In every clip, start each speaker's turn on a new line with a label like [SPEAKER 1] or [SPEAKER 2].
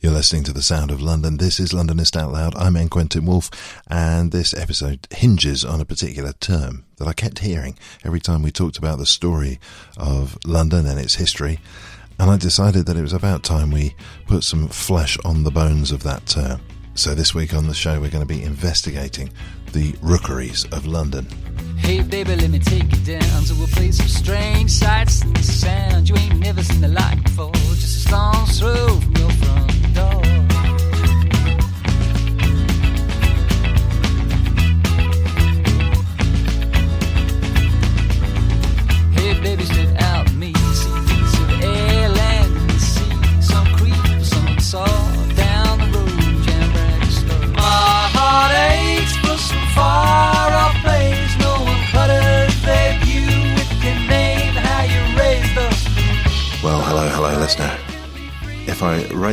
[SPEAKER 1] You're listening to the sound of London. This is Londonist Out Loud. I'm N. Quentin Woolf, and this episode hinges on a particular term that I kept hearing every time we talked about the story of London and its history. And I decided that it was about time we put some flesh on the bones of that term. So this week on the show, we're going to be investigating the rookeries of London.
[SPEAKER 2] Hey baby, let me take you down to a place of strange sights and. You ain't never seen the before. Just a stone's throw from your front door.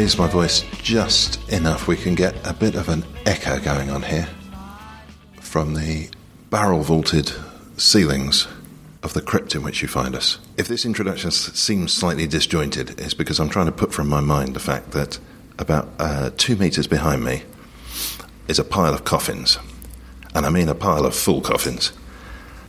[SPEAKER 1] Raise my voice just enough, we can get a bit of an echo going on here from the barrel vaulted ceilings of the crypt in which you find us. If this introduction seems slightly disjointed, it's because I'm trying to put from my mind the fact that about uh, two metres behind me is a pile of coffins. And I mean a pile of full coffins.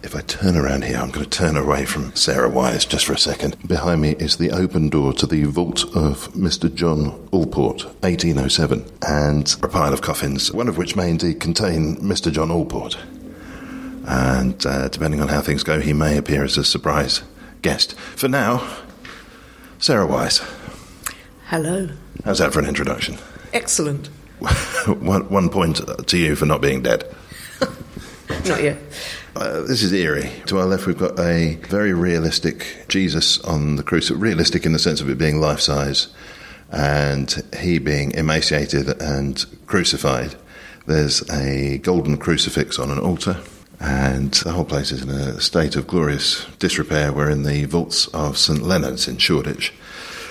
[SPEAKER 1] If I turn around here, I'm going to turn away from Sarah Wise just for a second. Behind me is the open door to the vault of Mr. John Allport, 1807, and a pile of coffins, one of which may indeed contain Mr. John Allport. And uh, depending on how things go, he may appear as a surprise guest. For now, Sarah Wise.
[SPEAKER 3] Hello.
[SPEAKER 1] How's that for an introduction?
[SPEAKER 3] Excellent.
[SPEAKER 1] one, one point to you for not being dead.
[SPEAKER 3] Not yet.
[SPEAKER 1] Uh, this is eerie. To our left, we've got a very realistic Jesus on the crucifix. Realistic in the sense of it being life size, and he being emaciated and crucified. There's a golden crucifix on an altar, and the whole place is in a state of glorious disrepair. We're in the vaults of St Leonard's in Shoreditch.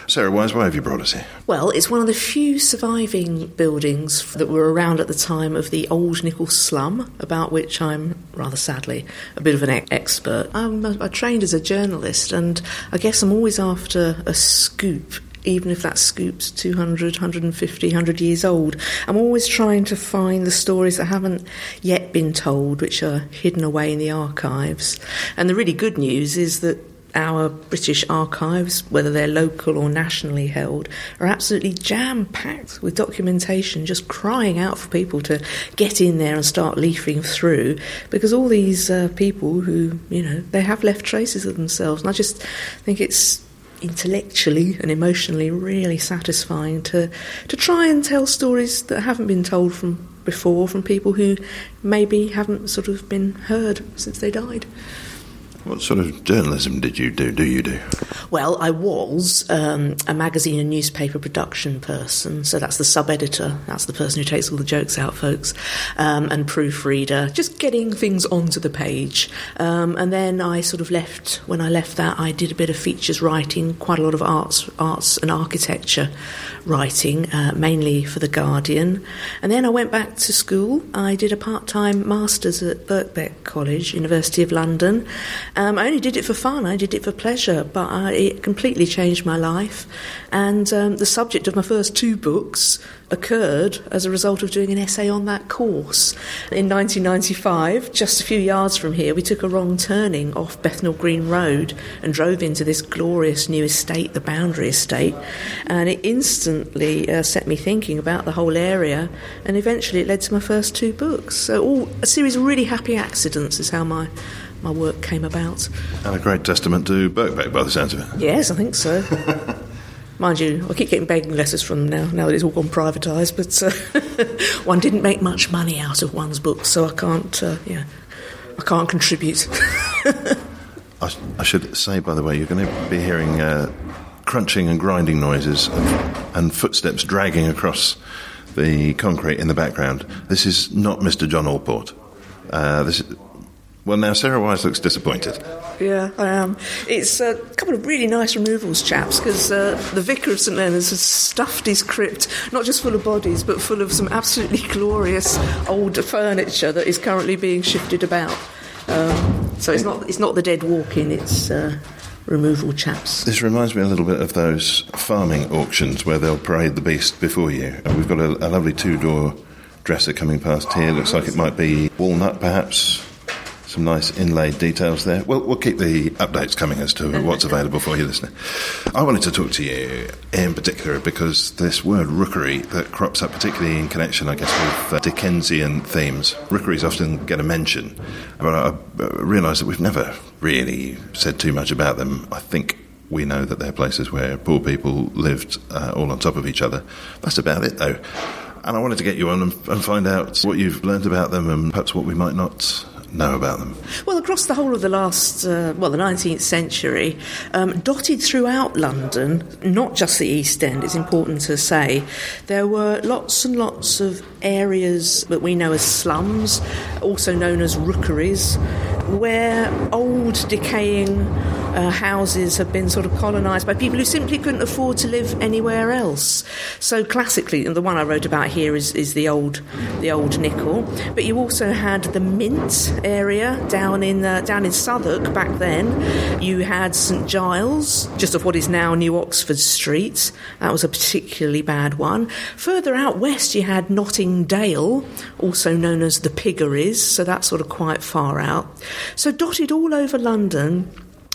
[SPEAKER 1] Sarah Wise, why have you brought us here?
[SPEAKER 3] Well, it's one of the few surviving buildings that were around at the time of the Old Nichol slum, about which I'm rather sadly a bit of an expert. I'm uh, I trained as a journalist, and I guess I'm always after a scoop. Even if that scoop's 200, 150, 100 years old, I'm always trying to find the stories that haven't yet been told, which are hidden away in the archives. And the really good news is that our British archives, whether they're local or nationally held, are absolutely jam packed with documentation, just crying out for people to get in there and start leafing through because all these uh, people who, you know, they have left traces of themselves. And I just think it's intellectually and emotionally really satisfying to, to try and tell stories that haven't been told from before from people who maybe haven't sort of been heard since they died.
[SPEAKER 1] What sort of journalism did you do? Do you do?
[SPEAKER 3] Well, I was um, a magazine and newspaper production person, so that's the sub editor, that's the person who takes all the jokes out, folks, um, and proofreader, just getting things onto the page. Um, and then I sort of left, when I left that, I did a bit of features writing, quite a lot of arts, arts and architecture writing, uh, mainly for The Guardian. And then I went back to school. I did a part time master's at Birkbeck College, University of London. Um, I only did it for fun, I did it for pleasure, but uh, it completely changed my life. And um, the subject of my first two books occurred as a result of doing an essay on that course. In 1995, just a few yards from here, we took a wrong turning off Bethnal Green Road and drove into this glorious new estate, the Boundary Estate. And it instantly uh, set me thinking about the whole area, and eventually it led to my first two books. So, all a series of really happy accidents is how my my work came about.
[SPEAKER 1] And a great testament to Birkbeck by the sounds of it.
[SPEAKER 3] Yes, I think so. Mind you, I keep getting begging letters from them now, now that it's all gone privatised, but uh, one didn't make much money out of one's books, so I can't, uh, yeah, I can't contribute.
[SPEAKER 1] I, I should say, by the way, you're going to be hearing uh, crunching and grinding noises and, and footsteps dragging across the concrete in the background. This is not Mr. John Allport. Uh, this is, well, now Sarah Wise looks disappointed.
[SPEAKER 3] Yeah, I am. It's a couple of really nice removals, chaps, because uh, the vicar of St Leonard's has stuffed his crypt not just full of bodies, but full of some absolutely glorious old furniture that is currently being shifted about. Um, so it's not it's not the dead walking; it's uh, removal chaps.
[SPEAKER 1] This reminds me a little bit of those farming auctions where they'll parade the beast before you. And we've got a, a lovely two door dresser coming past here. Looks like it might be walnut, perhaps. Some nice inlaid details there. Well, we'll keep the updates coming as to what's available for you, listener. I wanted to talk to you in particular because this word rookery that crops up, particularly in connection, I guess, with uh, Dickensian themes. Rookeries often get a mention, but I, I realise that we've never really said too much about them. I think we know that they're places where poor people lived uh, all on top of each other. That's about it, though. And I wanted to get you on and, and find out what you've learned about them and perhaps what we might not know about them?
[SPEAKER 3] Well, across the whole of the last, uh, well, the 19th century, um, dotted throughout London, not just the East End, it's important to say, there were lots and lots of areas that we know as slums, also known as rookeries, where old, decaying uh, houses have been sort of colonised by people who simply couldn't afford to live anywhere else. So classically, and the one I wrote about here is, is the old the old Nichol. But you also had the Mint area down in uh, down in Southwark back then. You had St Giles, just off what is now New Oxford Street. That was a particularly bad one. Further out west, you had Notting Dale, also known as the Piggeries. So that's sort of quite far out. So dotted all over London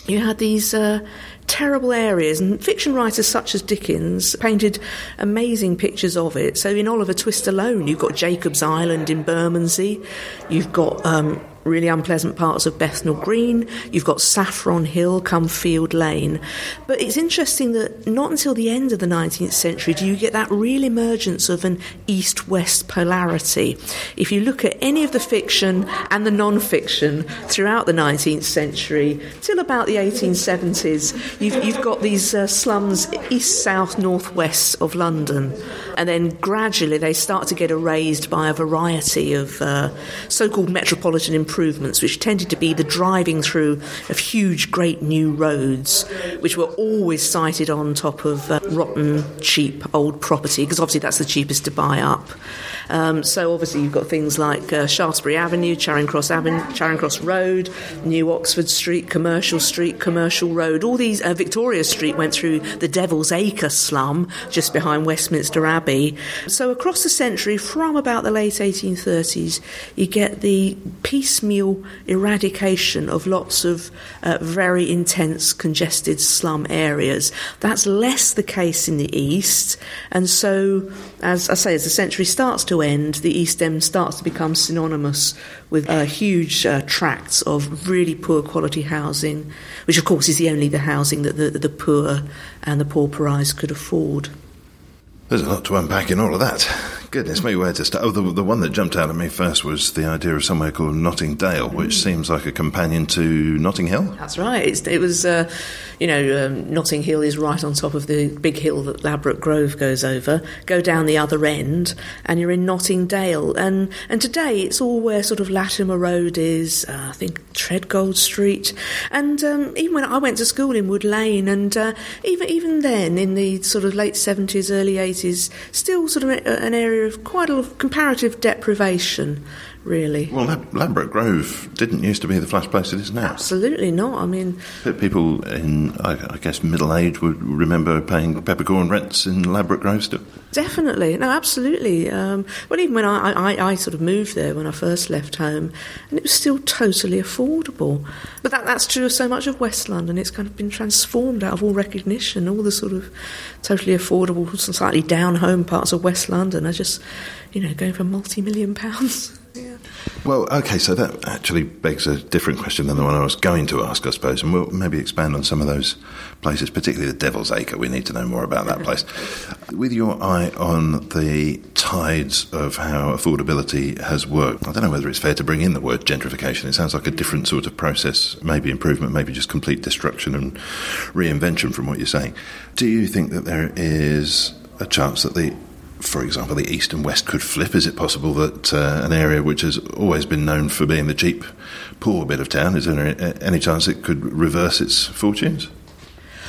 [SPEAKER 3] you had these uh, terrible areas, and fiction writers such as Dickens painted amazing pictures of it. So in Oliver Twist alone, you've got Jacob's Island in Bermondsey, you've got um, really unpleasant parts of Bethnal Green. You've got Saffron Hill, Cumfield Lane. But it's interesting that not until the end of the 19th century do you get that real emergence of an east west polarity. If you look at any of the fiction and the non fiction throughout the 19th century, till about the 1870s, you've, you've got these uh, slums east, south, north, west of London. And then gradually they start to get erased by a variety of uh, so called metropolitan improvements, which tended to be the driving through of huge, great new roads, which were always sited on top of uh, rotten, cheap old property, because obviously that's the cheapest to buy up. Um, so obviously you've got things like uh, Shaftesbury Avenue, Charing Cross Avenue, Charing Cross Road, New Oxford Street, Commercial Street, Commercial Road. All these uh, Victoria Street went through the Devil's Acre slum just behind Westminster Abbey. So across the century, from about the late 1830s, you get the piecemeal eradication of lots of uh, very intense, congested slum areas. That's less the case in the east, and so as I say, as the century starts to end, the East End starts to become synonymous with uh, huge uh, tracts of really poor quality housing, which of course is the only the housing that the, the poor and the pauperised could afford.
[SPEAKER 1] There's a lot to unpack in all of that. Goodness me, where to start? Oh, the, the one that jumped out at me first was the idea of somewhere called Notting Dale, which mm. seems like a companion to Notting Hill.
[SPEAKER 3] That's right. It's, it was, uh, you know, um, Notting Hill is right on top of the big hill that Ladbroke Grove goes over. Go down the other end, and you're in Notting Dale. And and today it's all where sort of Latimer Road is. Uh, I think Treadgold Street. And um, even when I went to school in Wood Lane, and uh, even even then in the sort of late seventies, early eighties, still sort of an area of quite a lot of comparative deprivation, really.
[SPEAKER 1] Well, Ladbroke Grove didn't used to be the flash place it is now.
[SPEAKER 3] Absolutely not. I mean,
[SPEAKER 1] People in, I, I guess, middle age would remember paying peppercorn rents in Ladbroke Grove still.
[SPEAKER 3] Definitely, no, absolutely. Um, well, even when I, I, I sort of moved there when I first left home, and it was still totally affordable. But that, that's true of so much of West London. It's kind of been transformed out of all recognition. All the sort of totally affordable, slightly down home parts of West London are just, you know, going for multi-million pounds.
[SPEAKER 1] Well, okay, so that actually begs a different question than the one I was going to ask, I suppose, and we'll maybe expand on some of those places, particularly the Devil's Acre. We need to know more about that place. With your eye on the tides of how affordability has worked, I don't know whether it's fair to bring in the word gentrification. It sounds like a different sort of process, maybe improvement, maybe just complete destruction and reinvention from what you're saying. Do you think that there is a chance that the for example, the east and west could flip? Is it possible that uh, an area which has always been known for being the cheap, poor bit of town, is there any chance it could reverse its fortunes?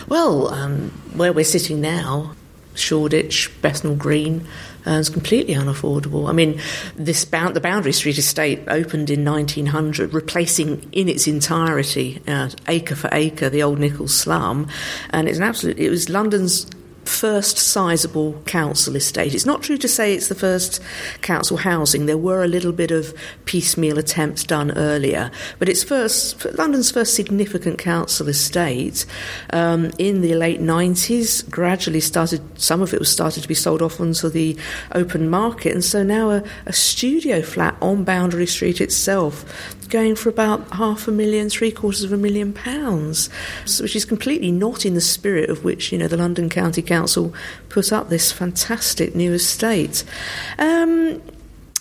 [SPEAKER 3] Well, um, where we're sitting now, Shoreditch, Bethnal Green, uh, is completely unaffordable. I mean, this bound, the Boundary Street estate opened in 1900, replacing in its entirety, uh, acre for acre, the old Nichols slum, and it's an absolute. It was London's first sizable council estate. It's not true to say it's the first council housing. There were a little bit of piecemeal attempts done earlier, but it's first London's first significant council estate um, in the late 90s. Gradually started, some of it was started to be sold off onto the open market, and so now a, a studio flat on Boundary Street itself going for about half a million, three quarters of a million pounds, which is completely not in the spirit of which you know the London County Council put up this fantastic new estate. Um,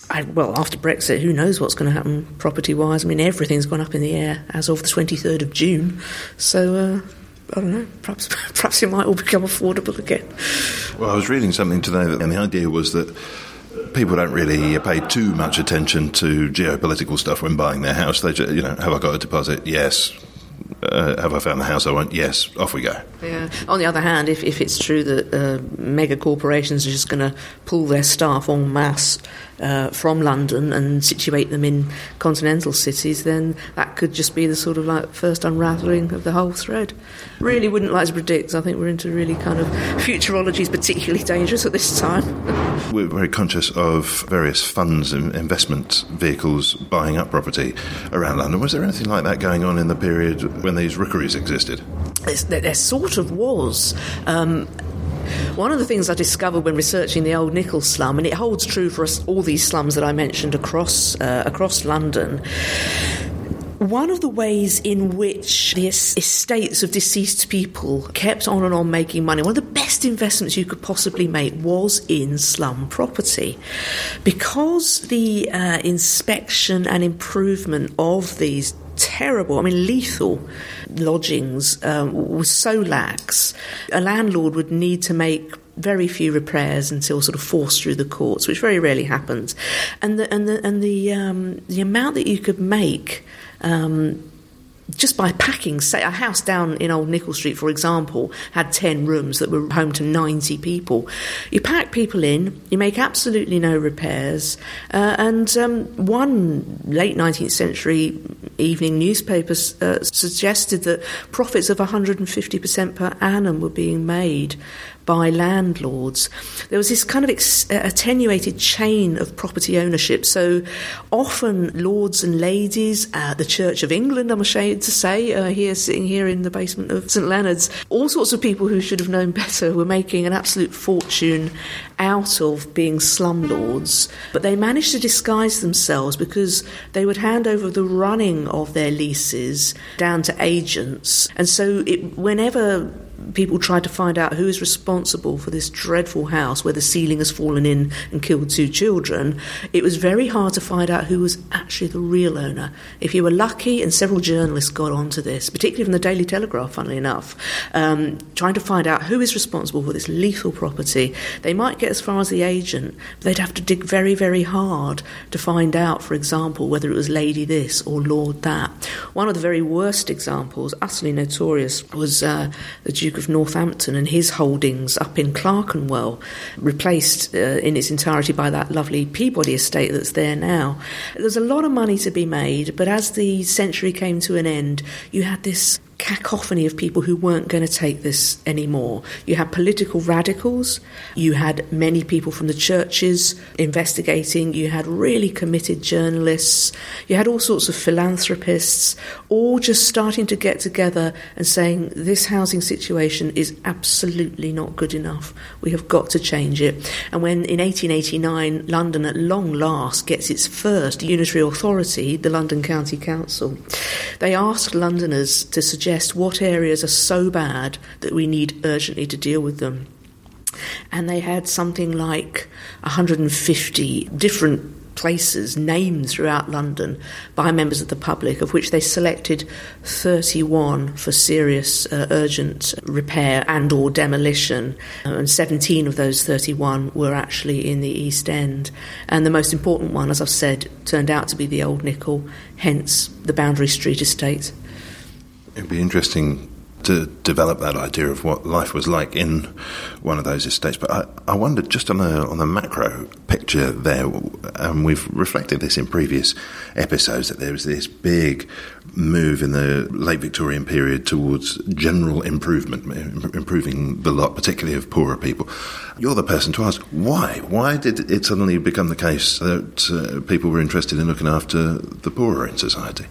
[SPEAKER 3] I, well, after Brexit, who knows what's going to happen property wise? I mean, everything's gone up in the air as of the 23rd of June. So, uh, I don't know, perhaps, perhaps it might all become affordable again.
[SPEAKER 1] Well, I was reading something today, that, and the idea was that people don't really pay too much attention to geopolitical stuff when buying their house. They, just, you know, have I got a deposit? Yes. Uh, have I found the house I want? Yes. Off we go.
[SPEAKER 3] Yeah. On the other hand, if, if it's true that uh, mega corporations are just going to pull their staff en masse uh, from London and situate them in continental cities, then that could just be the sort of like first unravelling of the whole thread. Really wouldn't like to predict. I think we're into really kind of futurology is particularly dangerous at this time.
[SPEAKER 1] We're very conscious of various funds and investment vehicles buying up property around London. Was there anything like that going on in the period when these rookeries existed?
[SPEAKER 3] It's, there, there sort of was. Um, one of the things I discovered when researching the old Nichols slum, and it holds true for us, all these slums that I mentioned across uh, across London. One of the ways in which the estates of deceased people kept on and on making money, one of the best investments you could possibly make was in slum property. Because the uh, inspection and improvement of these terrible, I mean, lethal lodgings um, was so lax, a landlord would need to make very few repairs until sort of forced through the courts, which very rarely happens. And the and the and the um, the amount that you could make. Um, just by packing, say, a house down in Old Nichol Street, for example, had 10 rooms that were home to 90 people. You pack people in, you make absolutely no repairs, uh, and um, one late 19th century evening newspaper uh, suggested that profits of 150% per annum were being made by landlords. There was this kind of ex- attenuated chain of property ownership. So often, lords and ladies, uh, the Church of England, I'm ashamed to say, uh, here sitting here in the basement of St Leonard's, all sorts of people who should have known better were making an absolute fortune out of being slumlords. But they managed to disguise themselves because they would hand over the running of their leases down to agents. And so, it, whenever people tried to find out who is responsible for this dreadful house where the ceiling has fallen in and killed two children, it was very hard to find out who was actually the real owner. If you were lucky, and several journalists got onto this, particularly from the Daily Telegraph, funnily enough, um, trying to find out who is responsible for this lethal property, they might get as far as the agent, but they'd have to dig very, very hard to find out, for example, whether it was Lady this or Lord that. One of the very worst examples, utterly notorious, was uh, the Duke Duke of Northampton and his holdings up in Clerkenwell, replaced uh, in its entirety by that lovely Peabody estate that's there now. There's a lot of money to be made, but as the century came to an end, you had this cacophony of people who weren't going to take this anymore. You had political radicals, you had many people from the churches investigating, you had really committed journalists, you had all sorts of philanthropists, all just starting to get together and saying this housing situation is absolutely not good enough. We have got to change it. And when in 1889 London at long last gets its first unitary authority, the London County Council, they asked Londoners to suggest what areas are so bad that we need urgently to deal with them. And they had something like 150 different places named throughout London by members of the public, of which they selected 31 for serious uh, urgent repair and or demolition, uh, and 17 of those 31 were actually in the East End. And the most important one, as I've said, turned out to be the Old Nichol, hence the Boundary Street estate.
[SPEAKER 1] It'd be interesting to develop that idea of what life was like in one of those estates. But I, I just on the on the macro picture there, and we've reflected this in previous episodes that there was this big move in the late Victorian period towards general improvement, improving the lot, particularly of poorer people. You're the person to ask why. Why did it suddenly become the case that uh, people were interested in looking after the poorer in society?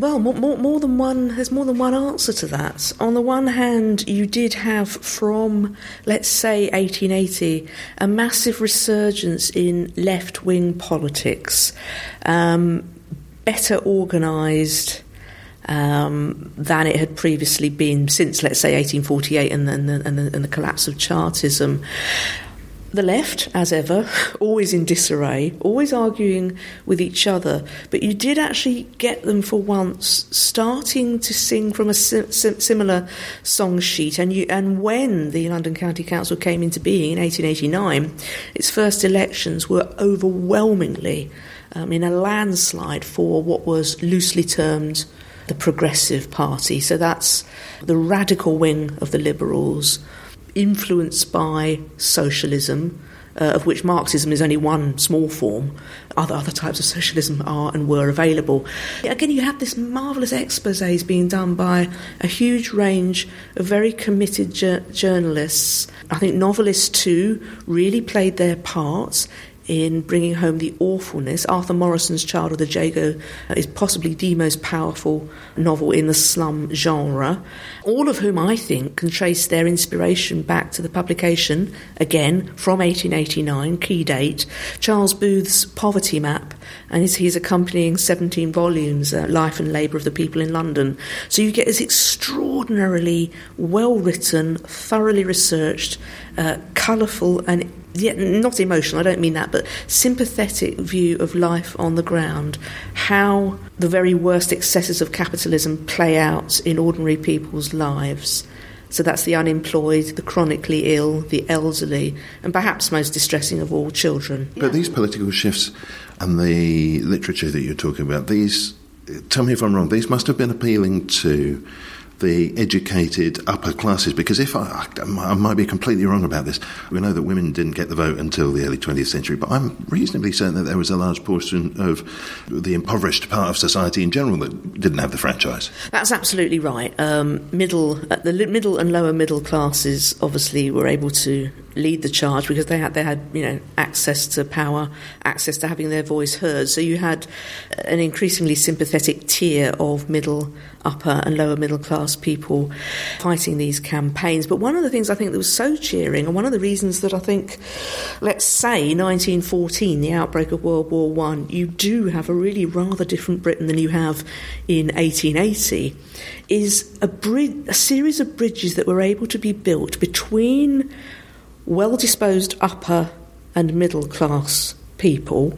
[SPEAKER 3] Well, more, more, than one. There's more than one answer to that. On the one hand, you did have from, let's say, 1880, a massive resurgence in left-wing politics, um, better organised. Um, than it had previously been since, let's say, 1848 and, and, and, and the collapse of Chartism. The left, as ever, always in disarray, always arguing with each other, but you did actually get them for once starting to sing from a sim- similar song sheet. And, you, and when the London County Council came into being in 1889, its first elections were overwhelmingly um, in a landslide for what was loosely termed the Progressive Party. So that's the radical wing of the Liberals influenced by socialism, uh, of which Marxism is only one small form. Other, other types of socialism are and were available. Again, you have this marvellous exposes being done by a huge range of very committed ju- journalists. I think novelists too really played their parts in bringing home the awfulness. Arthur Morrison's Child of the Jago uh, is possibly the most powerful novel in the slum genre, all of whom I think can trace their inspiration back to the publication, again from 1889, key date, Charles Booth's Poverty Map and his, his accompanying 17 volumes, uh, Life and Labour of the People in London. So you get this extraordinarily well written, thoroughly researched, uh, colourful, and yet not emotional, I don't mean that, but sympathetic view of life on the ground, how the very worst excesses of capitalism play out in ordinary people's lives. So that's the unemployed, the chronically ill, the elderly, and perhaps most distressing of all, children.
[SPEAKER 1] But these political shifts and the literature that you're talking about, these, tell me if I'm wrong, these must have been appealing to the educated upper classes. Because if I, I might be completely wrong about this, we know that women didn't get the vote until the early 20th century, but I'm reasonably certain that there was a large portion of the impoverished part of society in general that didn't have the franchise.
[SPEAKER 3] That's absolutely right. Um, middle, uh, the middle and lower middle classes obviously were able to lead the charge because they had they had you know access to power, access to having their voice heard. So you had an increasingly sympathetic tier of middle, upper, and lower middle class people fighting these campaigns. But one of the things I think that was so cheering, and one of the reasons that I think, let's say 1914, the outbreak of World War One, you do have a really rather different Britain than you have in 1880, is a, a series of bridges that were able to be built between well disposed upper and middle class people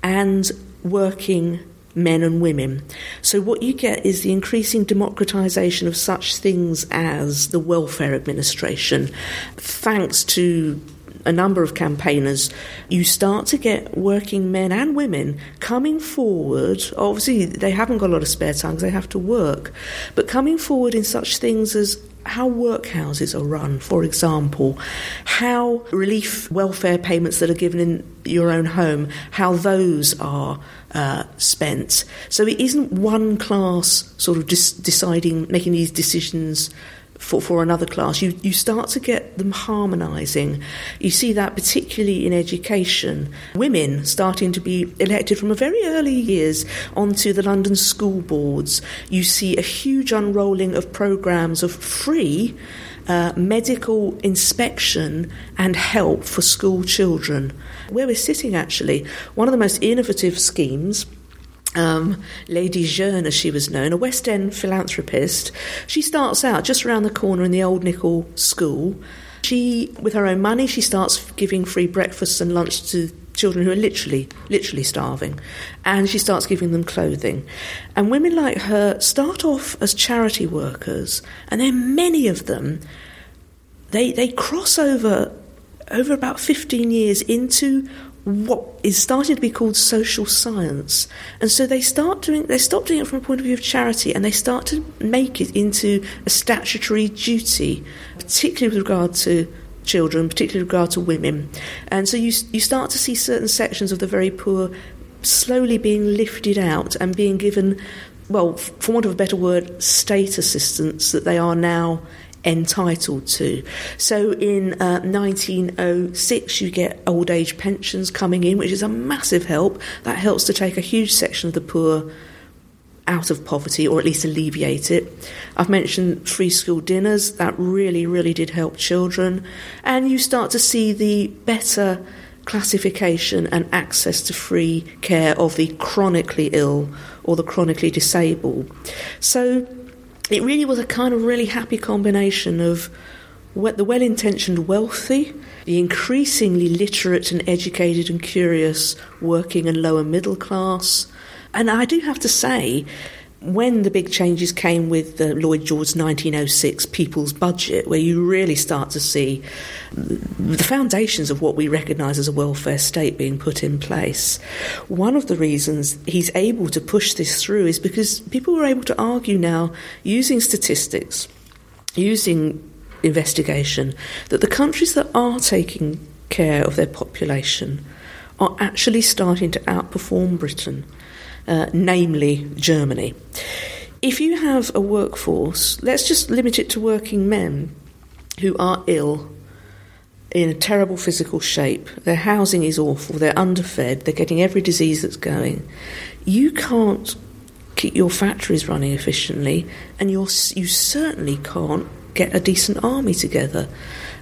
[SPEAKER 3] and working men and women. So, what you get is the increasing democratisation of such things as the welfare administration, thanks to a number of campaigners, you start to get working men and women coming forward. Obviously, they haven't got a lot of spare time because they have to work, but coming forward in such things as how workhouses are run, for example, how relief welfare payments that are given in your own home, how those are uh, spent. So it isn't one class sort of dis- deciding, making these decisions for, for another class. You, you start to get them harmonising. You see that particularly in education. Women starting to be elected from a very early years onto the London school boards. You see a huge unrolling of programmes of free uh, medical inspection and help for school children. Where we're sitting, actually, one of the most innovative schemes um, Lady Jeune, as she was known, a West End philanthropist. She starts out just around the corner in the Old Nichol School. She, with her own money, she starts giving free breakfasts and lunch to children who are literally, literally starving, and she starts giving them clothing. And women like her start off as charity workers, and then many of them, they they cross over over about 15 years into what is starting to be called social science. And so they start doing they stop doing it from a point of view of charity and they start to make it into a statutory duty, particularly with regard to children, particularly with regard to women. And so you you start to see certain sections of the very poor slowly being lifted out and being given well, for want of a better word, state assistance that they are now entitled to. So in uh, 1906, you get old age pensions coming in, which is a massive help. That helps to take a huge section of the poor out of poverty or at least alleviate it. I've mentioned free school dinners, that really, really did help children. And you start to see the better classification and access to free care of the chronically ill or the chronically disabled. So it really was a kind of really happy combination of the well intentioned wealthy, the increasingly literate and educated and curious working and lower middle class. And I do have to say, when the big changes came with the Lloyd George 1906 People's Budget, where you really start to see the foundations of what we recognise as a welfare state being put in place, one of the reasons he's able to push this through is because people were able to argue now, using statistics, using investigation, that the countries that are taking care of their population are actually starting to outperform Britain uh, namely Germany. If you have a workforce, let's just limit it to working men who are ill, in a terrible physical shape, their housing is awful, they're underfed, they're getting every disease that's going, you can't keep your factories running efficiently, and you you certainly can't get a decent army together.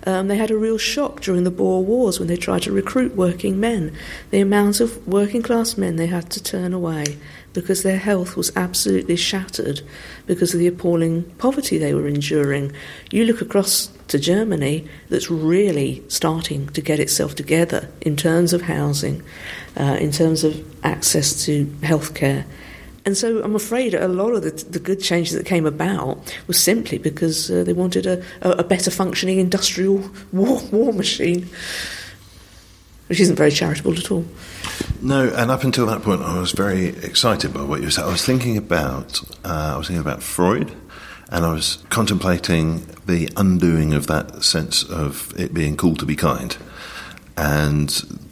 [SPEAKER 3] Um, they had a real shock during the Boer Wars when they tried to recruit working men. The amount of working class men they had to turn away because their health was absolutely shattered because of the appalling poverty they were enduring. You look across to Germany, that's really starting to get itself together in terms of housing, uh, in terms of access to healthcare. And so I'm afraid a lot of the, the good changes that came about was simply because uh, they wanted a, a, better functioning industrial war, war machine, which isn't very charitable at all.
[SPEAKER 1] No, and up until that point, I was very excited by what you said. I was thinking about, uh, I was thinking about Freud, and I was contemplating the undoing of that sense of it being cool to be kind, and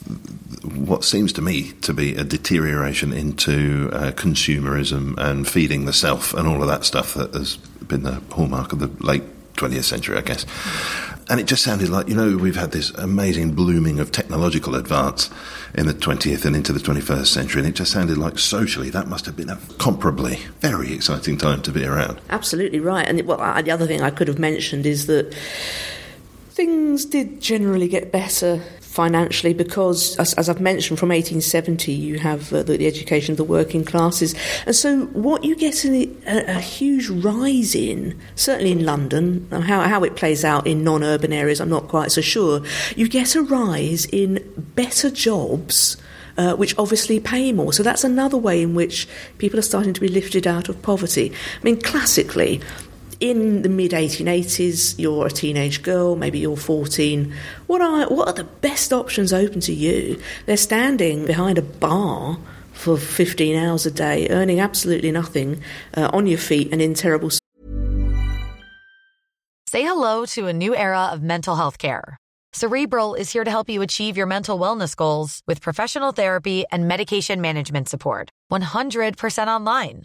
[SPEAKER 1] what seems to me to be a deterioration into uh, consumerism and feeding the self and all of that stuff that has been the hallmark of the late 20th century, I guess. And it just sounded like, you know, we've had this amazing blooming of technological advance in the 20th and into the 21st century, and it just sounded like socially that must have been a comparably very exciting time to be around.
[SPEAKER 3] Absolutely right. And well, the other thing I could have mentioned is that things did generally get better financially because, as, as, I've mentioned, from 1870 you have uh, the, the, education of the working classes. And so what you get a, a, huge rise in, certainly in London, how, how it plays out in non urban areas, I'm not quite so sure. You get a rise in better jobs. Uh, which obviously pay more. So that's another way in which people are starting to be lifted out of poverty. I mean, classically, in the mid 1880s, you're a teenage girl, maybe you're 14. What are, what are the best options open to you? They're standing behind a bar for 15 hours a day, earning absolutely nothing, uh, on your feet and in terrible
[SPEAKER 4] Say hello to a new era of mental health care. Cerebral is here to help you achieve your mental wellness goals with professional therapy and medication management support. 100% online.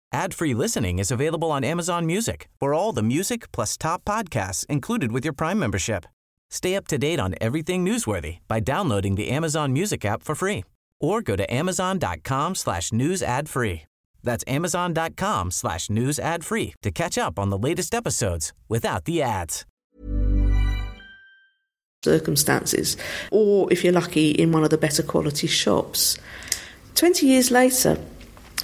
[SPEAKER 5] Ad-free listening is available on Amazon Music for all the music plus top podcasts included with your Prime membership. Stay up to date on everything newsworthy by downloading the Amazon Music app for free or go to amazon.com slash news ad free. That's amazon.com slash news ad free to catch up on the latest episodes without the ads.
[SPEAKER 3] circumstances, or if you're lucky, in one of the better quality shops. 20 years later,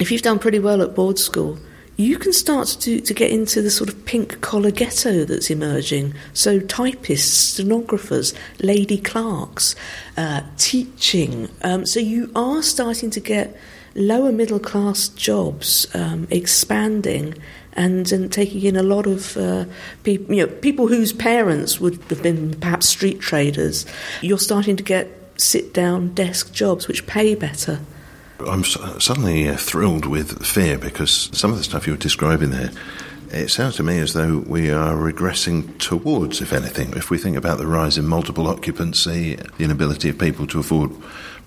[SPEAKER 3] if you've done pretty well at board school, you can start to, to get into the sort of pink collar ghetto that's emerging. So, typists, stenographers, lady clerks, uh, teaching. Um, so, you are starting to get lower middle class jobs um, expanding and, and taking in a lot of uh, people, you know, people whose parents would have been perhaps street traders. You're starting to get sit down desk jobs which pay better.
[SPEAKER 1] I'm suddenly uh, thrilled with fear because some of the stuff you were describing there, it sounds to me as though we are regressing towards, if anything, if we think about the rise in multiple occupancy, the inability of people to afford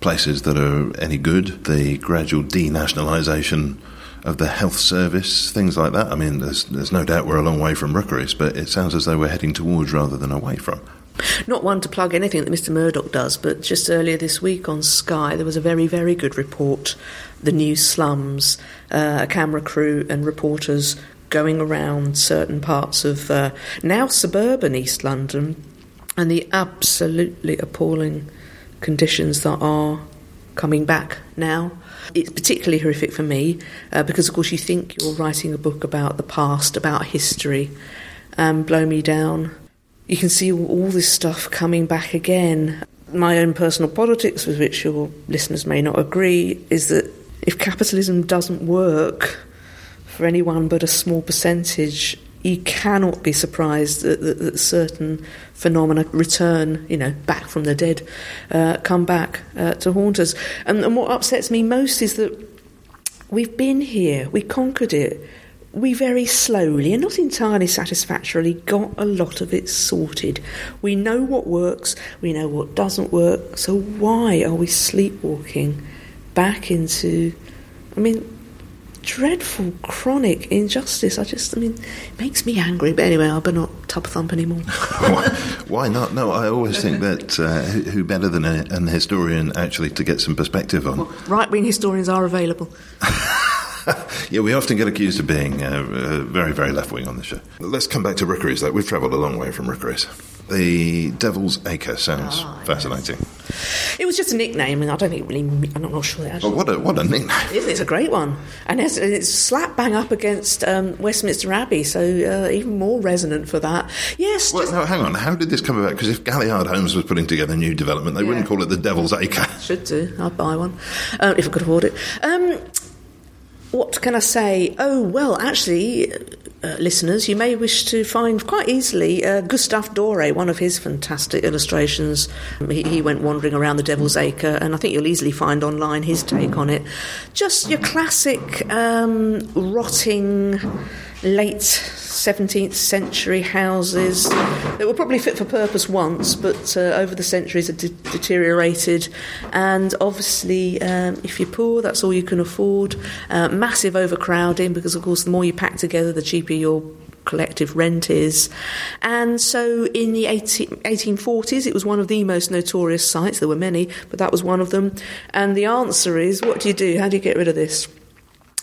[SPEAKER 1] places that are any good, the gradual denationalisation of the health service, things like that. I mean, there's, there's no doubt we're a long way from rookeries, but it sounds as though we're heading towards rather than away from.
[SPEAKER 3] Not one to plug anything that Mr. Murdoch does, but just earlier this week on Sky, there was a very, very good report. The new slums, uh, a camera crew and reporters going around certain parts of uh, now suburban East London and the absolutely appalling conditions that are coming back now. It's particularly horrific for me uh, because, of course, you think you're writing a book about the past, about history, and blow me down. You can see all, this stuff coming back again. My own personal politics, with which your listeners may not agree, is that if capitalism doesn't work for anyone but a small percentage, you cannot be surprised that, that, that certain phenomena return, you know, back from the dead, uh, come back uh, to haunt us. And, and what upsets me most is that we've been here, we conquered it, we very slowly and not entirely satisfactorily got a lot of it sorted. We know what works, we know what doesn't work, so why are we sleepwalking back into, I mean, dreadful chronic injustice? I just, I mean, it makes me angry. But anyway, I better not tub thump anymore.
[SPEAKER 1] why, why not? No, I always think that uh, who, who better than a, an historian actually to get some perspective on.
[SPEAKER 3] right wing historians are available.
[SPEAKER 1] Yeah, we often get accused of being uh, uh, very, very left wing on the show. Let's come back to rookeries, though. We've travelled a long way from rookeries. The Devil's Acre sounds fascinating.
[SPEAKER 3] It was just a nickname, and I don't think it really, I'm not sure
[SPEAKER 1] But
[SPEAKER 3] actually.
[SPEAKER 1] what a, what a nickname.
[SPEAKER 3] It? It's a great one, and it's, it's slap bang up against um, Westminster Abbey, so uh, even more resonant for that. Yes,
[SPEAKER 1] Well,
[SPEAKER 3] just-
[SPEAKER 1] no, hang on. How did this come about? Because if Galliard Homes was putting together a new development, they wouldn't call it the Devil's Acre.
[SPEAKER 3] should do. I'd buy one um, if I could afford it. Um, What can I say? Oh, well, actually, uh, listeners, you may wish to find quite easily uh, Gustave Doré, one of his fantastic illustrations. He, he went wandering around the Devil's Acre, and I think you'll easily find online his take on it. Just your classic um, rotting late 17th century houses that were probably fit for purpose once, but uh, over the centuries have de- deteriorated. And obviously, um, if you're poor, that's all you can afford. Uh, massive overcrowding because, of course, the more you pack together, the cheaper your collective rent is. And so in the 18, 1840s, it was one of the most notorious sites. There were many, but that was one of them. And the answer is what do you do? How do you get rid of this?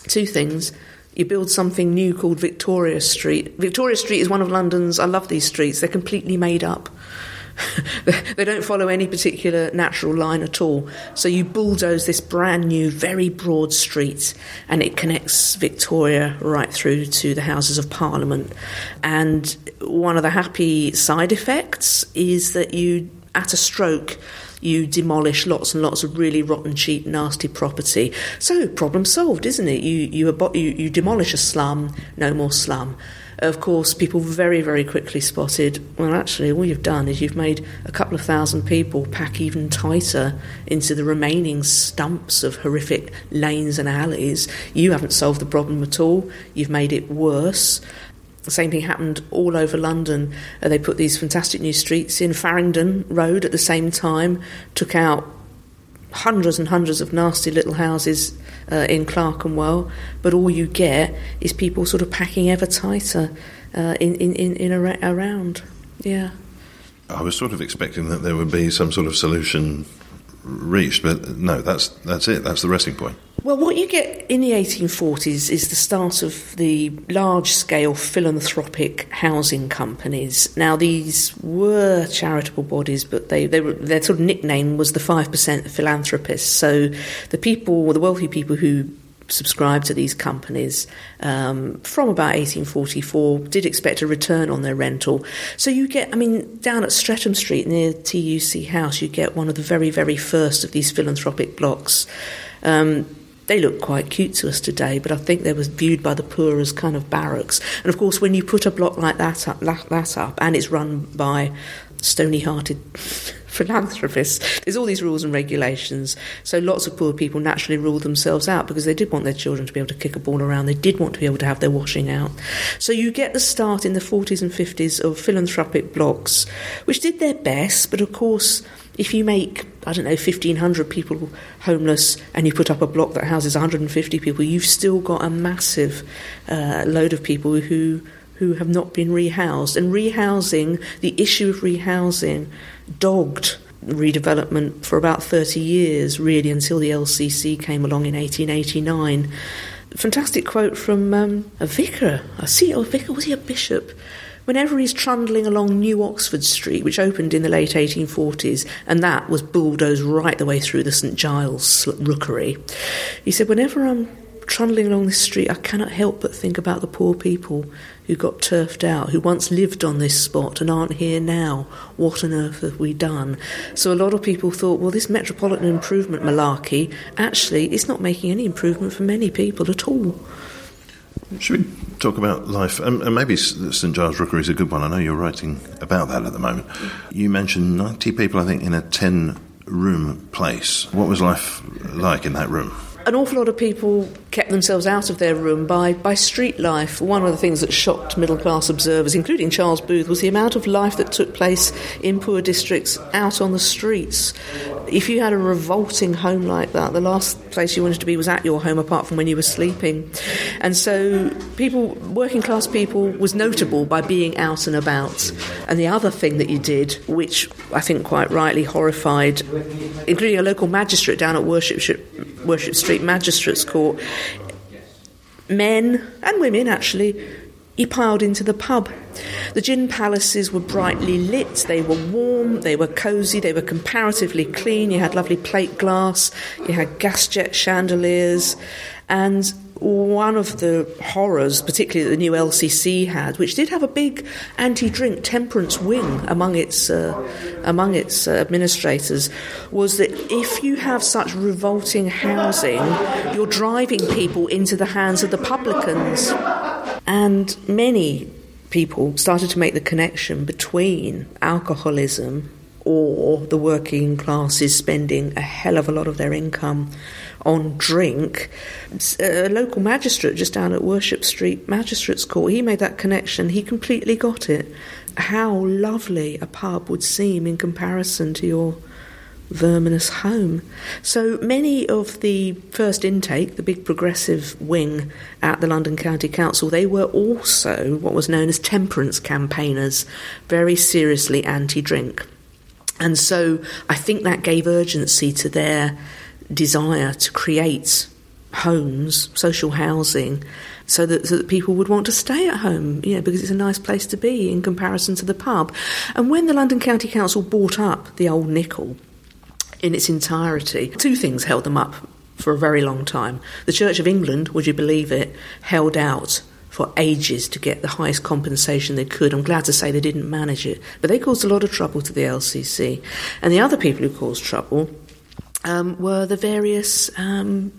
[SPEAKER 3] Two things you build something new called Victoria Street. Victoria Street is one of London's, I love these streets, they're completely made up. they don't follow any particular natural line at all. So you bulldoze this brand new, very broad street, and it connects Victoria right through to the Houses of Parliament. And one of the happy side effects is that you, at a stroke, you demolish lots and lots of really rotten, cheap, nasty property. So problem solved, isn't it? You you abo- you, you demolish a slum, no more slum. Of course, people very very quickly spotted. Well, actually, all you've done is you've made a couple of thousand people pack even tighter into the remaining stumps of horrific lanes and alleys. You haven't solved the problem at all. You've made it worse. The same thing happened all over London. Uh, they put these fantastic new streets in Farringdon Road at the same time, took out hundreds and hundreds of nasty little houses uh, in Clerkenwell, but all you get is people sort of packing ever tighter uh, in, in, in, in ar- around. Yeah.
[SPEAKER 1] I was sort of expecting that there would be some sort of solution reached, but no, that's that's it. That's the resting point.
[SPEAKER 3] Well, what you get in the 1840s is the start of the large scale philanthropic housing companies. Now, these were charitable bodies, but they, they were, their sort of nickname was the 5% philanthropists. So the people, the wealthy people who subscribed to these companies um, from about 1844 did expect a return on their rental. So you get, I mean, down at Streatham Street near TUC House, you get one of the very, very first of these philanthropic blocks. Um, they look quite cute to us today, but I think they were viewed by the poor as kind of barracks. And of course, when you put a block like that up, that up and it's run by stony-hearted philanthropists, there's all these rules and regulations. So lots of poor people naturally rule themselves out because they did want their children to be able to kick a ball around. They did want to be able to have their washing out. So you get the start in the 40s and 50s of philanthropic blocks, which did their best, but of course if you make, I don't know, 1,500 people homeless and you put up a block that houses 150 people, you've still got a massive uh, load of people who who have not been rehoused. And rehousing, the issue of rehousing, dogged redevelopment for about 30 years, really, until the LCC came along in 1889. Fantastic quote from um, a vicar. I see, a vicar, was he a bishop? whenever he's trundling along New Oxford Street, which opened in the late 1840s, and that was bulldozed right the way through the St Giles rookery, he said, Whenever I'm trundling along this street, I cannot help but think about the poor people who got turfed out, who once lived on this spot and aren't here now. What on earth have we done? So a lot of people thought, well, this metropolitan improvement malarkey, actually, is not making any improvement for many people at all.
[SPEAKER 1] Should we talk about life? Um, and maybe St Giles Rookery is a good one. I know you're writing about that at the moment. You mentioned 90 people, I think, in a 10 room place. What was life like in that room?
[SPEAKER 3] An awful lot of people kept themselves out of their room by, by street life. One of the things that shocked middle class observers, including Charles Booth, was the amount of life that took place in poor districts out on the streets. If you had a revolting home like that, the last place you wanted to be was at your home apart from when you were sleeping. And so people, working class people, was notable by being out and about. And the other thing that you did, which I think quite rightly horrified, including a local magistrate down at Worship, Worship Street Magistrates Court, men and women actually, he piled into the pub. The gin palaces were brightly lit, they were warm, they were cosy, they were comparatively clean. You had lovely plate glass, you had gas jet chandeliers, and one of the horrors, particularly that the new LCC had, which did have a big anti-drink temperance wing among its uh, among its uh, administrators, was that if you have such revolting housing, you're driving people into the hands of the publicans, and many people started to make the connection between alcoholism or the working classes spending a hell of a lot of their income on drink. Uh, a local magistrate just down at Worship Street Magistrates Court, he made that connection. He completely got it. How lovely a pub would seem in comparison to your verminous home. So many of the first intake, the big progressive wing at the London County Council, they were also what was known as temperance campaigners, very seriously anti drink. And so I think that gave urgency to their desire to create homes, social housing, so that, so that, people would want to stay at home, you know, because it's a nice place to be in comparison to the pub. And when the London County Council bought up the old Nichol in its entirety, two things held them up for a very long time. The Church of England, would you believe it, held out for ages to get the highest compensation they could. I'm glad to say they didn't manage it, but they caused a lot of trouble to the LCC. And the other people who caused trouble um, were the various um,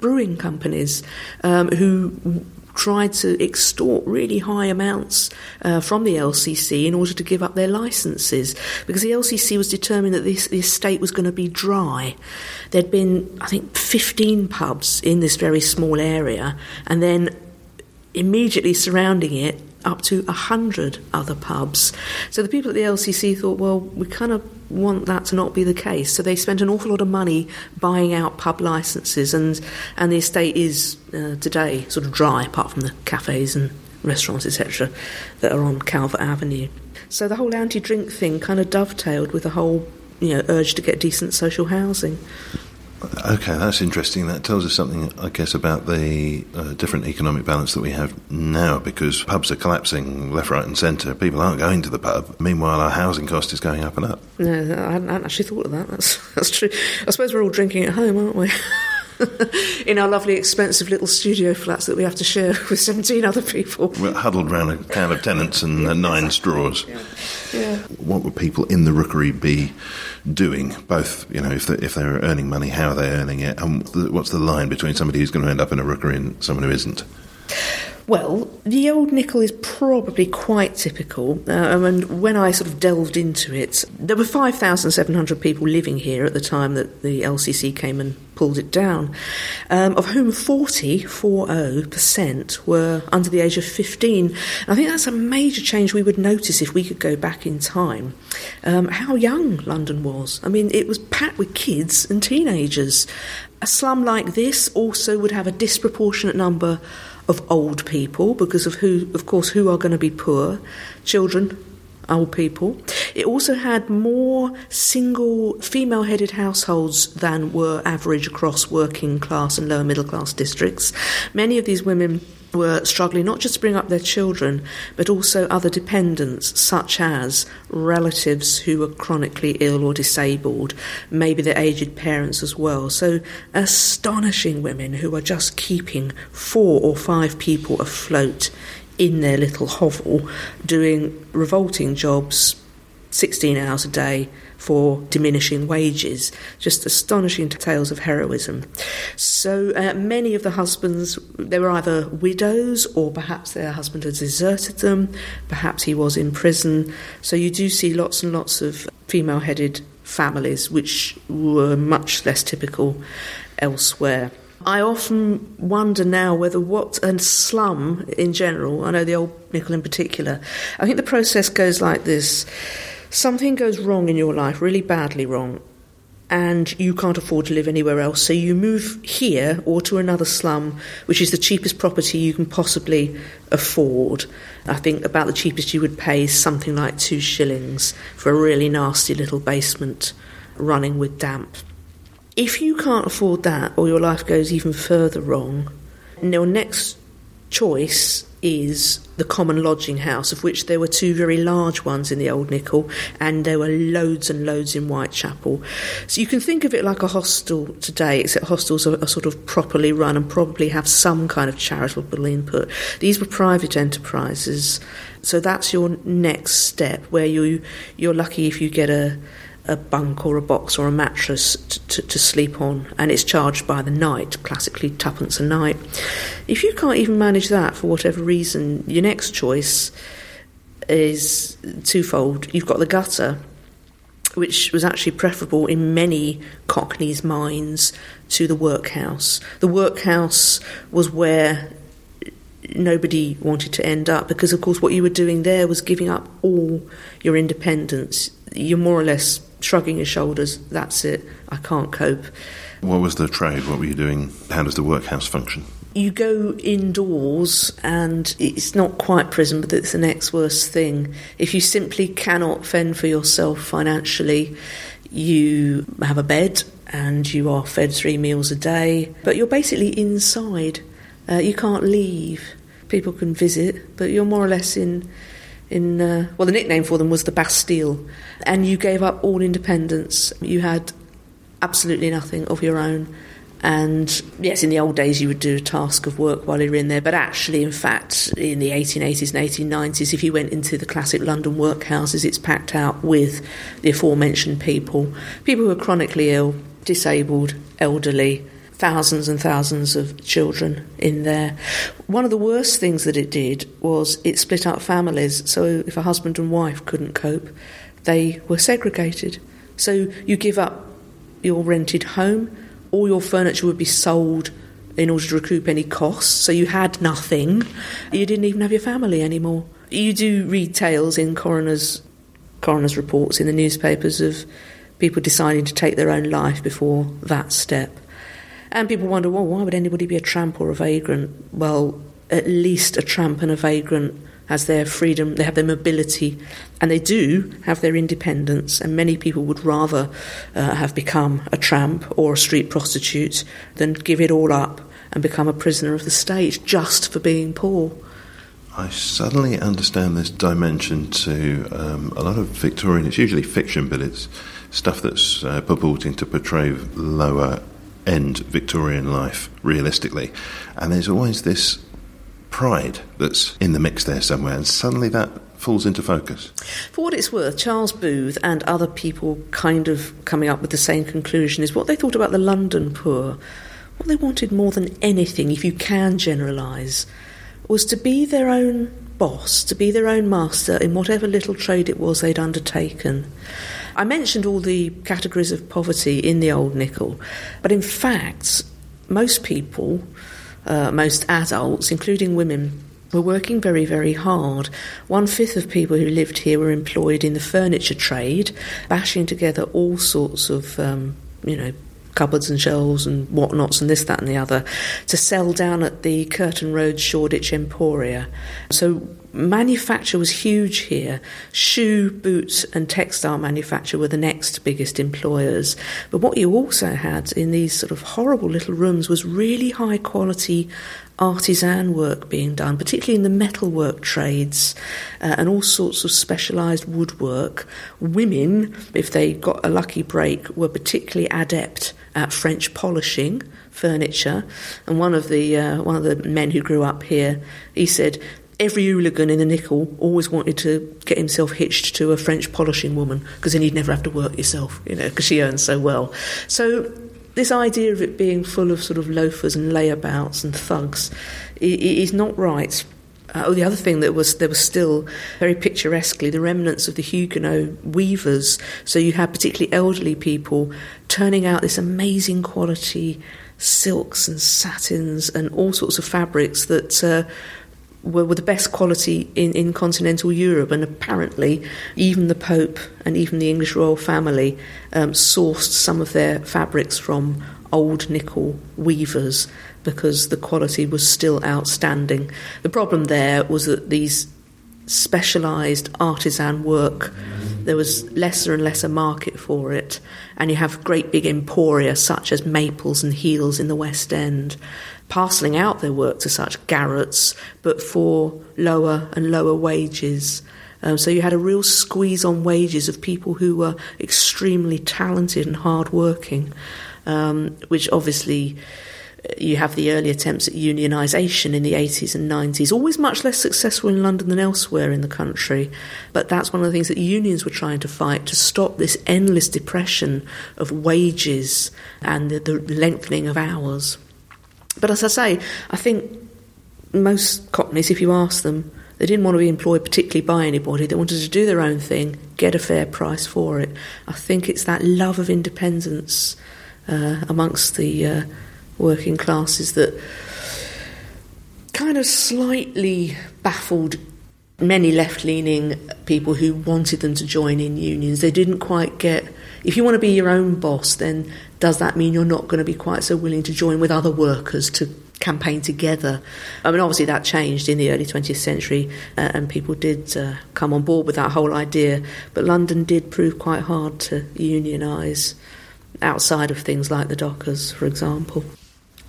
[SPEAKER 3] brewing companies um, who tried to extort really high amounts uh, from the LCC in order to give up their licenses because the LCC was determined that this, the estate was going to be dry. There'd been, I think, 15 pubs in this very small area, and then immediately surrounding it, up to 100 other pubs. So the people at the LCC thought, well, we kind of want that to not be the case. So they spent an awful lot of money buying out pub licences, and, and the estate is uh, today sort of dry, apart from the cafes and restaurants, etc., that are on Calvert Avenue. So the whole anti drink thing kind of dovetailed with the whole you know, urge to get decent social housing.
[SPEAKER 1] Okay, that's interesting. That tells us something, I guess, about the uh, different economic balance that we have now because pubs are collapsing left, right, and centre. People aren't going to the pub. Meanwhile, our housing cost is going up and up.
[SPEAKER 3] No, I hadn't, actually thought of that. That's, that's true. I suppose we're all drinking at home, aren't we? in our lovely expensive little studio flats that we have to share with 17 other people.
[SPEAKER 1] We're huddled around a can of Tennent's and uh, nine straws.
[SPEAKER 3] Yeah. yeah.
[SPEAKER 1] What would people in the rookery be doing? Both, you know, if they're, if they're earning money, how are they earning it? And what's the line between somebody who's going to end up in a rookery and someone who isn't?
[SPEAKER 3] Well, the old Nichol is probably quite typical. Uh, and when I sort of delved into it, there were 5,700 people living here at the time that the LCC came and pulled it down, um, of whom 40, 40% were under the age of 15. And I think that's a major change we would notice if we could go back in time. Um, how young London was. I mean, it was packed with kids and teenagers. A slum like this also would have a disproportionate number of old people because of who, of course, who are going to be poor, children, old people. It also had more single female headed households than were average across working class and lower middle class districts. Many of these women were struggling not just to bring up their children, but also other dependents, such as relatives who were chronically ill or disabled, maybe their aged parents as well. So, astonishing women who are just keeping four or five people afloat in their little hovel, doing revolting jobs 16 hours a day for diminishing wages. Just astonishing tales of heroism. So uh, many of the husbands, they were either widows or perhaps their husband had deserted them, perhaps he was in prison. So you do see lots and lots of female headed families, which were much less typical elsewhere. I often wonder now whether what and slum in general, I know the old Nichol in particular, I think the process goes like this something goes wrong in your life, really badly wrong, and you can't afford to live anywhere else, so you move here or to another slum, which is the cheapest property you can possibly afford. I think about the cheapest you would pay is something like two shillings for a really nasty little basement running with damp. If you can't afford that, or your life goes even further wrong, your next choice is the common lodging house, of which there were two very large ones in the Old Nichol, and there were loads and loads in Whitechapel. So you can think of it like a hostel today, except hostels are, are sort of properly run and probably have some kind of charitable input. These were private enterprises, so that's your next step, where you you're lucky if you get a a bunk or a box or a mattress to, to, sleep on, and it's charged by the night, classically tuppence a night. If you can't even manage that for whatever reason, your next choice is twofold. You've got the gutter, which was actually preferable in many Cockneys' minds to the workhouse. The workhouse was where nobody wanted to end up because, of course, what you were doing there was giving up all your independence. You're more or less shrugging his shoulders, that's it, I can't cope.
[SPEAKER 1] What was the trade? What were you doing? How does the workhouse function?
[SPEAKER 3] You go indoors, and it's not quite prison, but it's the next worst thing. If you simply cannot fend for yourself financially, you have a bed and you are fed three meals a day, but you're basically inside. Uh, you can't leave. People can visit, but you're more or less in in uh, well the nickname for them was the Bastille. And you gave up all independence. You had absolutely nothing of your own. And yes in the old days you would do a task of work while you were in there. But actually in fact in the 1880s and 1890s if you went into the classic London workhouses it's packed out with the aforementioned people. People who are chronically ill disabled elderly thousands and thousands of children in there. One of the worst things that it did was it split up families. So if a husband and wife couldn't cope, they were segregated. So you give up your rented home, all your furniture would be sold in order to recoup any costs. So you had nothing. You didn't even have your family anymore. You do read tales in coroners coroners reports in the newspapers of people deciding to take their own life before that step. And people wonder, well, why would anybody be a tramp or a vagrant? Well, at least a tramp and a vagrant has their freedom, they have their mobility, and they do have their independence. And many people would rather uh, have become a tramp or a street prostitute than give it all up and become a prisoner of the state just for being poor.
[SPEAKER 1] I suddenly understand this dimension to um, a lot of Victorian. It's usually fiction, but it's stuff that's uh, purporting to portray lower end Victorian life realistically. And there's always this pride that's in the mix there somewhere, and suddenly that falls into focus.
[SPEAKER 3] For what it's worth, Charles Booth and other people kind of coming up with the same conclusion is what they thought about the London poor. What they wanted more than anything, if you can generalise, was to be their own boss, to be their own master in whatever little trade it was they'd undertaken. I mentioned all the categories of poverty in the old Nichol, but in fact, most people, uh, most adults, including women, were working very, very hard. One fifth of people who lived here were employed in the furniture trade, bashing together all sorts of, um, you know, cupboards and shelves and whatnots and this, that, and the other to sell down at the Curtain Road Shoreditch Emporia. So manufacture was huge here. Shoe, boots, and textile manufacture were the next biggest employers. But what you also had in these sort of horrible little rooms was really high quality artisan work being done, particularly in the metalwork trades uh, and all sorts of specialised woodwork. Women, if they got a lucky break, were particularly adept at French polishing furniture. And one of the uh, one of the men who grew up here, he said every hooligan in the Nichol always wanted to get himself hitched to a French polishing woman because then you'd never have to work yourself, you know, because she earns so well. So this idea of it being full of sort of loafers and layabouts and thugs is not right. Uh, oh, the other thing that was there was still very picturesquely the remnants of the Huguenot weavers. So you had particularly elderly people turning out this amazing quality silks and satins and all sorts of fabrics that uh, were, were the best quality in, in continental Europe, and apparently even the Pope and even the English royal family um, sourced some of their fabrics from old Nichol weavers because the quality was still outstanding. The problem there was that these specialised artisan work there was lesser and lesser market for it, and you have great big emporia such as Maples and Heal's in the West End, parcelling out their work to such garrets, but for lower and lower wages. Um, so you had a real squeeze on wages of people who were extremely talented and hardworking, um, which obviously uh, you have the early attempts at unionisation in the 80s and 90s, always much less successful in London than elsewhere in the country. But that's one of the things that unions were trying to fight to stop this endless depression of wages and the, the lengthening of hours. But as I say, I think most Cockneys, if you ask them, they didn't want to be employed particularly by anybody. They wanted to do their own thing, get a fair price for it. I think it's that love of independence uh, amongst the uh, working classes that kind of slightly baffled many left leaning people who wanted them to join in unions. They didn't quite get. If you want to be your own boss, then does that mean you're not going to be quite so willing to join with other workers to campaign together. I mean, obviously that changed in the early 20th century, uh, and people did uh, come on board with that whole idea. But London did prove quite hard to unionise outside of things like the Dockers, for example.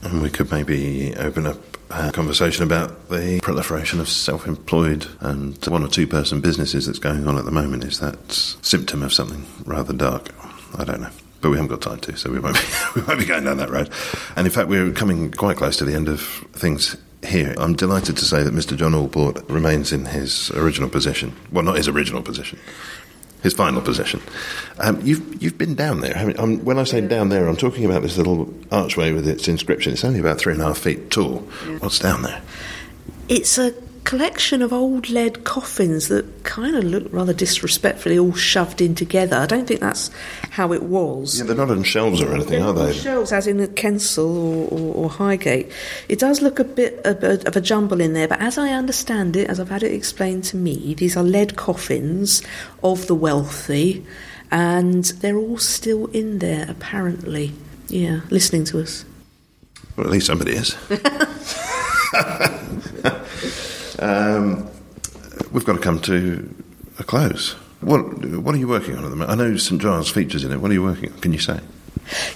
[SPEAKER 1] And we could maybe open up a conversation about the proliferation of self employed and one or two person businesses that's going on at the moment. Is that symptom of something rather dark? I don't know. But we haven't got time to, so we won't be, we won't be going down that road. And in fact, we're coming quite close to the end of things here. I'm delighted to say that Mr. John Allport remains in his original position. Well, not his original position, his final position. Um, you've you've been down there. haven't you? Um, when I say down there, I'm talking about this little archway with its inscription. It's only about three and a half feet tall. What's down there?
[SPEAKER 3] It's a collection of old lead coffins that kind of look rather disrespectfully all shoved in together. I don't think that's how it was.
[SPEAKER 1] Yeah, they're not on shelves or anything, are they?
[SPEAKER 3] Shelves, as in Kensal or, or, or Highgate. It does look a bit of a, of a jumble in there, but as I understand it, as I've had it explained to me, these are lead coffins of the wealthy, and they're all still in there, apparently. Yeah, listening to us.
[SPEAKER 1] Well, at least somebody is. um, we've got to come to a close. What What are you working on at the moment? I know St Giles features in it. What are you working on? Can you say?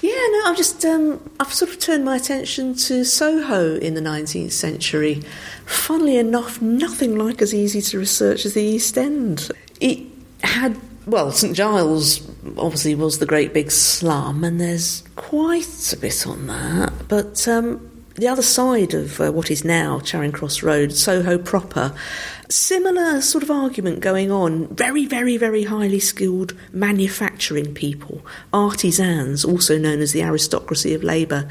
[SPEAKER 3] Yeah, no, I've just um, I've sort of turned my attention to Soho in the 19th century. Funnily enough, nothing like as easy to research as the East End. It had well, St Giles obviously was the great big slum, and there's quite a bit on that. But um, the other side of uh, what is now Charing Cross Road, Soho proper, similar sort of argument going on. Very, very, very highly skilled manufacturing people, artisans, also known as the aristocracy of labour,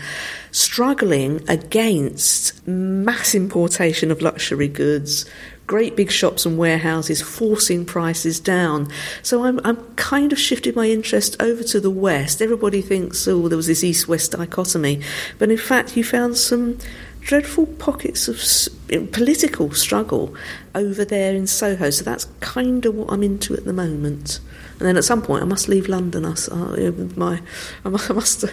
[SPEAKER 3] struggling against mass importation of luxury goods. Great big shops and warehouses forcing prices down. So I'm, I'm kind of shifted my interest over to the West. Everybody thinks, oh, there was this East West dichotomy. But in fact, you found some dreadful pockets of political struggle over there in Soho. So that's kind of what I'm into at the moment. And then at some point, I must leave London. I, uh, my, I must, I must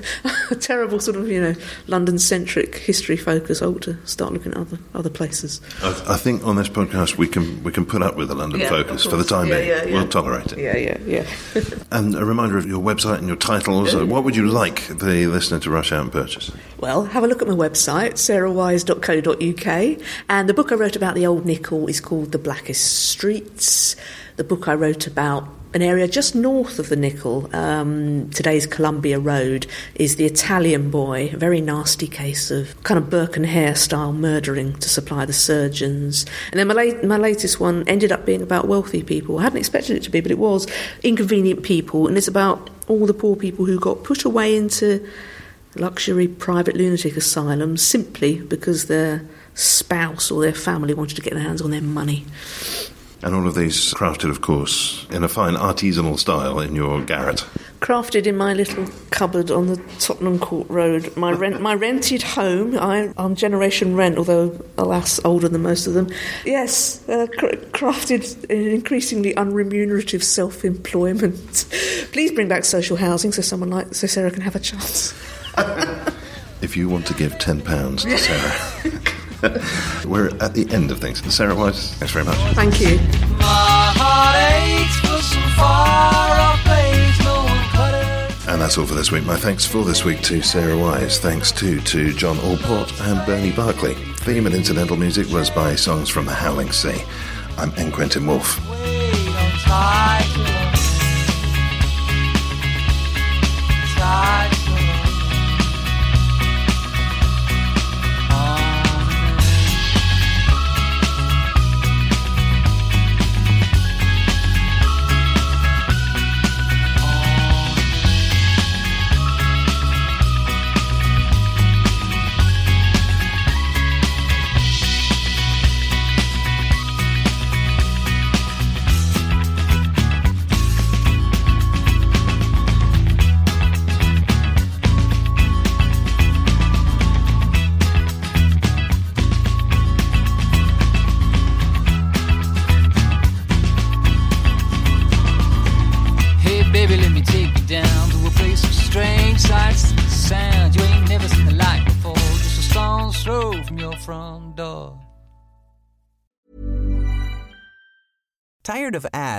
[SPEAKER 3] a terrible sort of you know London-centric history focus. I ought to start looking at other other places.
[SPEAKER 1] I, I think on this podcast we can we can put up with the London
[SPEAKER 3] Yeah,
[SPEAKER 1] focus for the time
[SPEAKER 3] Yeah,
[SPEAKER 1] being.
[SPEAKER 3] yeah, yeah.
[SPEAKER 1] We'll tolerate it.
[SPEAKER 3] Yeah, yeah, yeah.
[SPEAKER 1] And a reminder of your website and your titles. Uh, What would you like the listener to rush out and purchase?
[SPEAKER 3] Well, have a look at my website, sarahwise.co.uk. And the book I wrote about the old Nichol is called The Blackest Streets. The book I wrote about an area just north of the Nichol, um, today's Columbia Road, is the Italian boy, a very nasty case of kind of Burke and Hare style murdering to supply the surgeons. And then my, late, my latest one ended up being about wealthy people. I hadn't expected it to be, but it was inconvenient people, and it's about all the poor people who got put away into luxury private lunatic asylums simply because their spouse or their family wanted to get their hands on their money.
[SPEAKER 1] And all of these crafted, of course, in a fine artisanal style in your garret.
[SPEAKER 3] Crafted in my little cupboard on the Tottenham Court Road, my rent, my rented home. I, I'm generation rent, although alas, older than most of them. Yes, uh, cr- crafted in increasingly unremunerative self-employment. Please bring back social housing so someone like so Sarah can have a chance.
[SPEAKER 1] If you want to give £10 to Sarah. We're at the end of things. Sarah Wise, thanks very much.
[SPEAKER 3] Thank you.
[SPEAKER 2] My heart aches for some far off place, no one cut it.
[SPEAKER 1] And that's all for this week. My thanks for this week to Sarah Wise. Thanks too to John Allport and Bernie Barkley. Theme and incidental music was by Songs from the Howling Sea. I'm N. Quentin
[SPEAKER 5] Woolf.